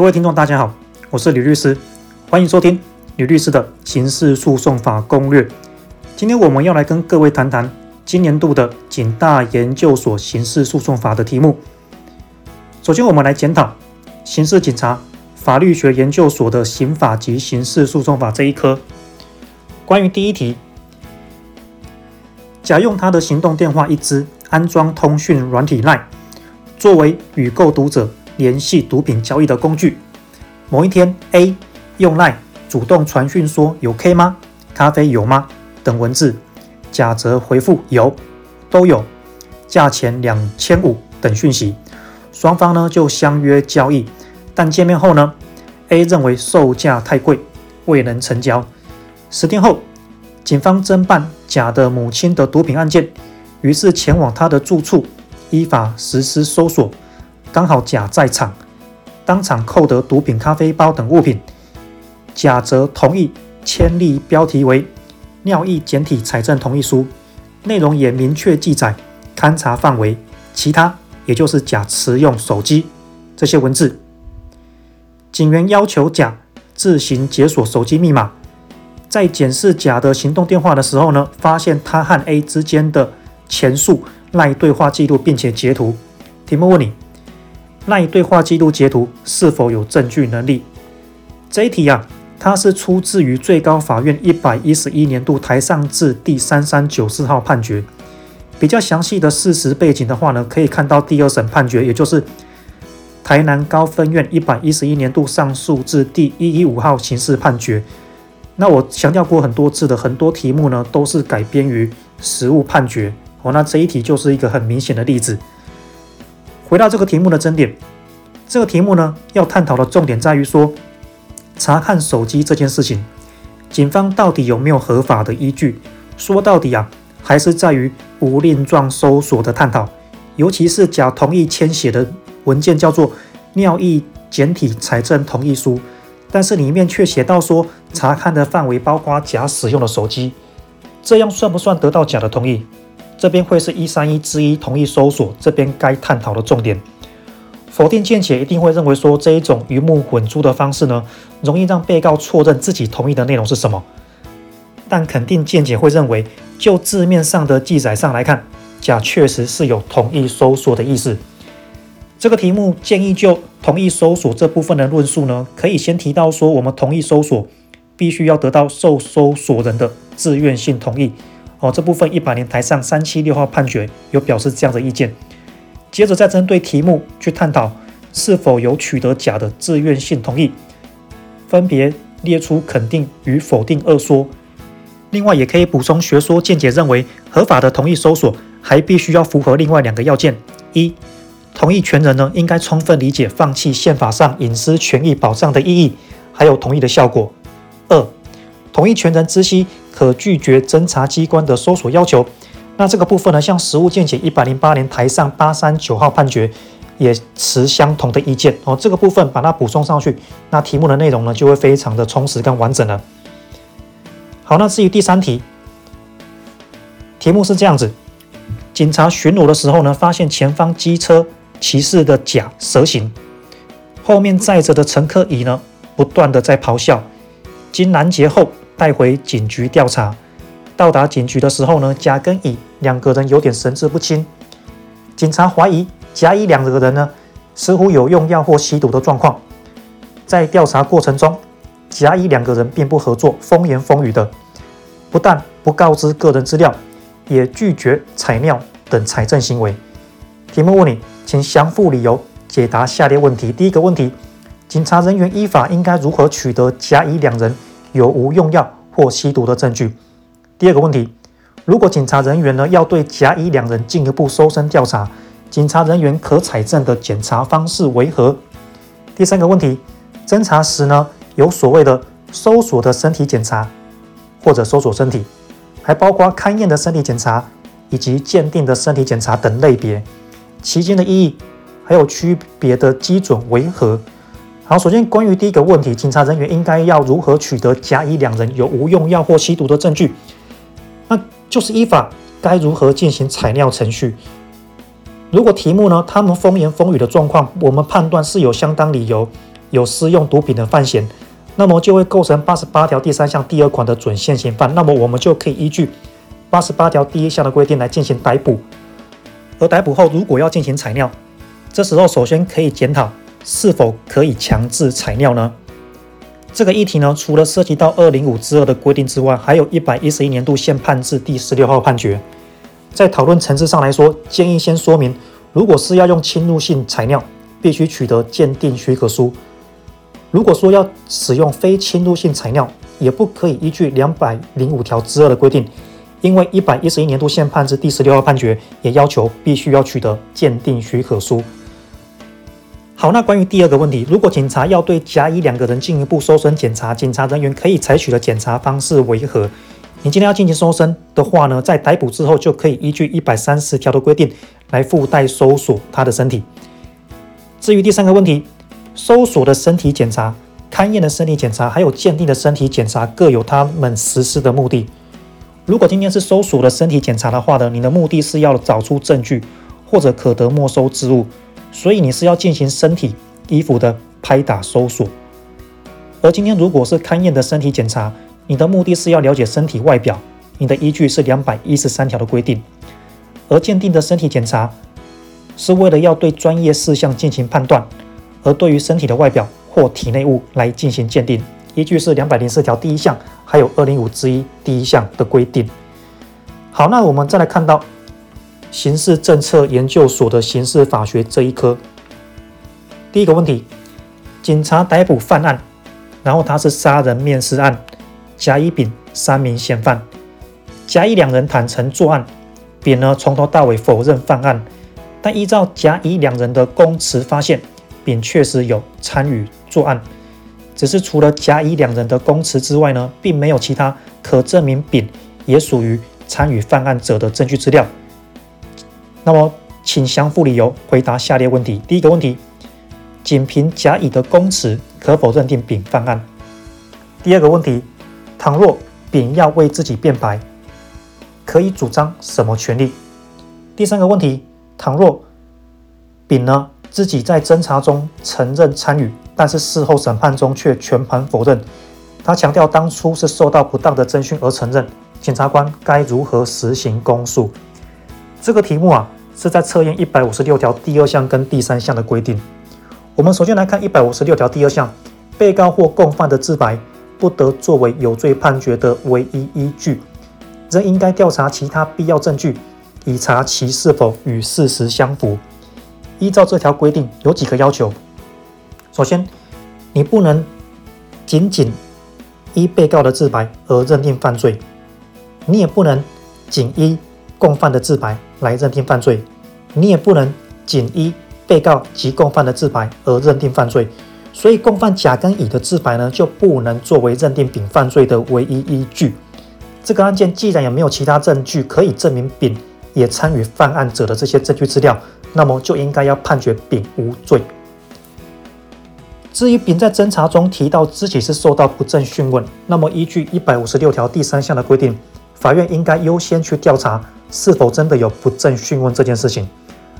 各位听众，大家好，我是吕律师，欢迎收听吕律师的刑事诉讼法攻略。今天我们要来跟各位谈谈今年度的警大研究所刑事诉讼法的题目。首先，我们来检讨刑事警察法律学研究所的刑法及刑事诉讼法这一科。关于第一题，甲用他的行动电话一支安装通讯软体 LINE，作为与购毒者联系毒品交易的工具。某一天，A 用 LINE 主动传讯说“有 K 吗？咖啡有吗？”等文字，甲则回复“有，都有，价钱两千五”等讯息。双方呢就相约交易，但见面后呢，A 认为售价太贵，未能成交。十天后，警方侦办甲的母亲的毒品案件，于是前往他的住处，依法实施搜索。刚好甲在场，当场扣得毒品咖啡包等物品，甲则同意签立标题为“尿液检体采证同意书”，内容也明确记载勘查范围，其他也就是甲持用手机这些文字。警员要求甲自行解锁手机密码，在检视甲的行动电话的时候呢，发现他和 A 之间的前述赖对话记录，并且截图。题目问你。那一对话记录截图是否有证据能力？这一题啊，它是出自于最高法院一百一十一年度台上字第三三九四号判决。比较详细的事实背景的话呢，可以看到第二审判决，也就是台南高分院一百一十一年度上诉字第一一五号刑事判决。那我强调过很多次的，很多题目呢都是改编于实务判决。哦，那这一题就是一个很明显的例子。回到这个题目的争点，这个题目呢要探讨的重点在于说，查看手机这件事情，警方到底有没有合法的依据？说到底啊，还是在于无令状搜索的探讨。尤其是甲同意签写的文件叫做尿液检体采证同意书，但是里面却写到说，查看的范围包括甲使用的手机，这样算不算得到甲的同意？这边会是一三一之一同意搜索，这边该探讨的重点。否定见解一定会认为说，这一种鱼目混珠的方式呢，容易让被告错认自己同意的内容是什么。但肯定见解会认为，就字面上的记载上来看，甲确实是有同意搜索的意思。这个题目建议就同意搜索这部分的论述呢，可以先提到说，我们同意搜索必须要得到受搜索人的自愿性同意。哦，这部分一百年台上三七六号判决有表示这样的意见。接着再针对题目去探讨是否有取得甲的自愿性同意，分别列出肯定与否定二说。另外也可以补充学说见解认为，合法的同意搜索还必须要符合另外两个要件：一，同意权人呢应该充分理解放弃宪法上隐私权益保障的意义，还有同意的效果；二，同意权人知悉。可拒绝侦查机关的搜索要求。那这个部分呢，像实务见解一百零八年台上八三九号判决也持相同的意见哦。这个部分把它补充上去，那题目的内容呢就会非常的充实跟完整了。好，那至于第三题，题目是这样子：警察巡逻的时候呢，发现前方机车骑士的甲蛇行，后面载着的乘客乙呢不断的在咆哮，经拦截后。带回警局调查。到达警局的时候呢，甲跟乙两个人有点神志不清。警察怀疑甲乙两个人呢，似乎有用药或吸毒的状况。在调查过程中，甲乙两个人并不合作，风言风语的，不但不告知个人资料，也拒绝采尿等采证行为。题目问你，请详附理由解答下列问题。第一个问题，警察人员依法应该如何取得甲乙两人有无用药或吸毒的证据？第二个问题，如果警察人员呢要对甲乙两人进一步搜身调查，警察人员可采证的检查方式为何？第三个问题，侦查时呢有所谓的搜索的身体检查或者搜索身体，还包括勘验的身体检查以及鉴定的身体检查等类别，其间的意义还有区别的基准为何？好，首先关于第一个问题，警察人员应该要如何取得甲乙两人有无用药或吸毒的证据？那就是依法该如何进行采尿程序？如果题目呢，他们风言风语的状况，我们判断是有相当理由有私用毒品的犯嫌，那么就会构成八十八条第三项第二款的准现行犯，那么我们就可以依据八十八条第一项的规定来进行逮捕。而逮捕后，如果要进行采尿，这时候首先可以检讨是否可以强制采尿呢？这个议题呢，除了涉及到二零五之二的规定之外，还有一百一十一年度宪判字第十六号判决。在讨论层次上来说，建议先说明，如果是要用侵入性采尿，必须取得鉴定许可书；如果说要使用非侵入性采尿，也不可以依据两百零五条之二的规定，因为一百一十一年度宪判字第十六号判决也要求必须要取得鉴定许可书。好，那关于第二个问题，如果警察要对甲乙两个人进一步搜身检查，警察人员可以采取的检查方式为何？你今天要进行搜身的话呢，在逮捕之后就可以依据一百三十条的规定来附带搜索他的身体。至于第三个问题，搜索的身体检查、勘验的身体检查，还有鉴定的身体检查，各有他们实施的目的。如果今天是搜索的身体检查的话呢，你的目的是要找出证据或者可得没收之物。所以你是要进行身体、衣服的拍打搜索，而今天如果是勘验的身体检查，你的目的是要了解身体外表，你的依据是两百一十三条的规定；而鉴定的身体检查是为了要对专业事项进行判断，而对于身体的外表或体内物来进行鉴定，依据是两百零四条第一项，还有二零五之一第一项的规定。好，那我们再来看到。刑事政策研究所的刑事法学这一科，第一个问题：警察逮捕犯案，然后他是杀人灭尸案，甲、乙、丙三名嫌犯，甲、乙两人坦承作案，丙呢从头到尾否认犯案，但依照甲、乙两人的供词发现，丙确实有参与作案，只是除了甲、乙两人的供词之外呢，并没有其他可证明丙也属于参与犯案者的证据资料。那么，请详附理由回答下列问题。第一个问题，仅凭甲乙的供词，可否认定丙犯案？第二个问题，倘若丙要为自己辩白，可以主张什么权利？第三个问题，倘若丙呢自己在侦查中承认参与，但是事后审判中却全盘否认，他强调当初是受到不当的侦讯而承认，检察官该如何实行公诉？这个题目啊，是在测验一百五十六条第二项跟第三项的规定。我们首先来看一百五十六条第二项，被告或共犯的自白不得作为有罪判决的唯一依据，仍应该调查其他必要证据，以查其是否与事实相符。依照这条规定，有几个要求。首先，你不能仅仅依被告的自白而认定犯罪，你也不能仅依共犯的自白。来认定犯罪，你也不能仅依被告及共犯的自白而认定犯罪，所以共犯甲跟乙的自白呢，就不能作为认定丙犯罪的唯一依据。这个案件既然也没有其他证据可以证明丙也参与犯案者的这些证据资料，那么就应该要判决丙无罪。至于丙在侦查中提到自己是受到不正讯问，那么依据一百五十六条第三项的规定，法院应该优先去调查。是否真的有不正讯问这件事情，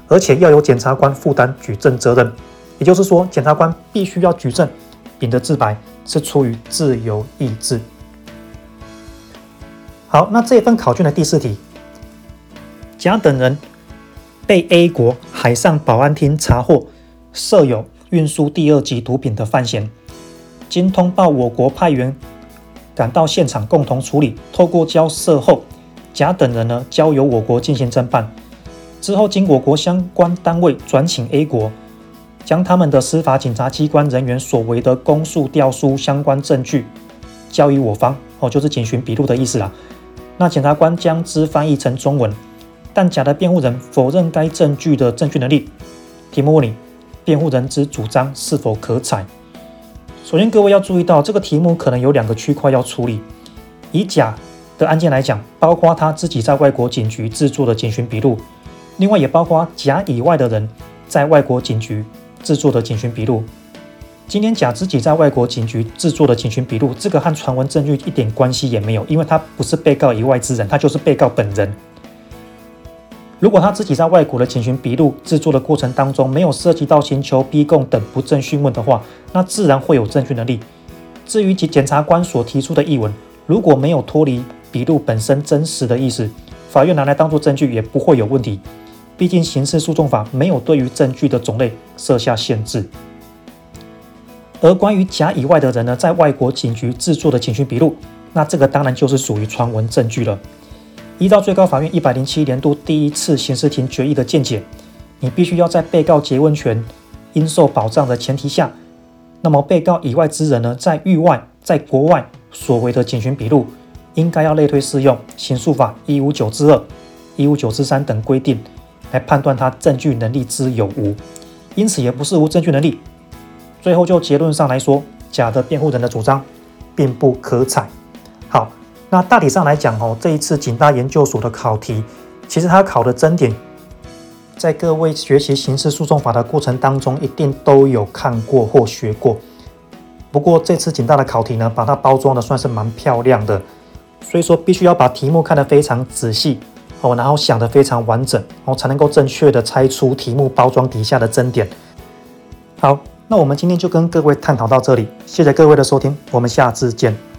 而且要由检察官负担举证责任，也就是说，检察官必须要举证丙的自白是出于自由意志。好，那这一份考卷的第四题，甲等人被 A 国海上保安厅查获设有运输第二级毒品的犯嫌，经通报我国派员赶到现场共同处理，透过交涉后。甲等人呢，交由我国进行侦办，之后经我国相关单位转请 A 国，将他们的司法警察机关人员所为的公诉调书相关证据交予我方，哦，就是警询笔录的意思啦。那检察官将之翻译成中文，但甲的辩护人否认该证据的证据能力。题目问你，辩护人之主张是否可采？首先，各位要注意到，这个题目可能有两个区块要处理，以甲。的案件来讲，包括他自己在外国警局制作的警询笔录，另外也包括甲以外的人在外国警局制作的警询笔录。今天甲自己在外国警局制作的警询笔录，这个和传闻证据一点关系也没有，因为他不是被告以外之人，他就是被告本人。如果他自己在外国的警询笔录制作的过程当中没有涉及到刑求、逼供等不正讯问的话，那自然会有证据能力。至于检检察官所提出的译文，如果没有脱离笔录本身真实的意思，法院拿来当作证据也不会有问题。毕竟刑事诉讼法没有对于证据的种类设下限制。而关于甲以外的人呢，在外国警局制作的警询笔录，那这个当然就是属于传闻证据了。依照最高法院一百零七年度第一次刑事庭决议的见解，你必须要在被告詰问权应受保障的前提下，那么被告以外之人呢，在域外、在国外所为的警询笔录，应该要类推适用刑诉法一五九之二、一五九之三等规定，来判断他证据能力之有无。因此，也不是无证据能力。最后，就结论上来说，甲的辩护人的主张并不可采。好。那大体上来讲哦，这一次警大研究所的考题，其实它考的争点，在各位学习刑事诉讼法的过程当中，一定都有看过或学过。不过这次警大的考题呢，把它包装的算是蛮漂亮的，所以说必须要把题目看得非常仔细哦，然后想得非常完整哦，才能够正确的猜出题目包装底下的真点。好，那我们今天就跟各位探讨到这里，谢谢各位的收听，我们下次见。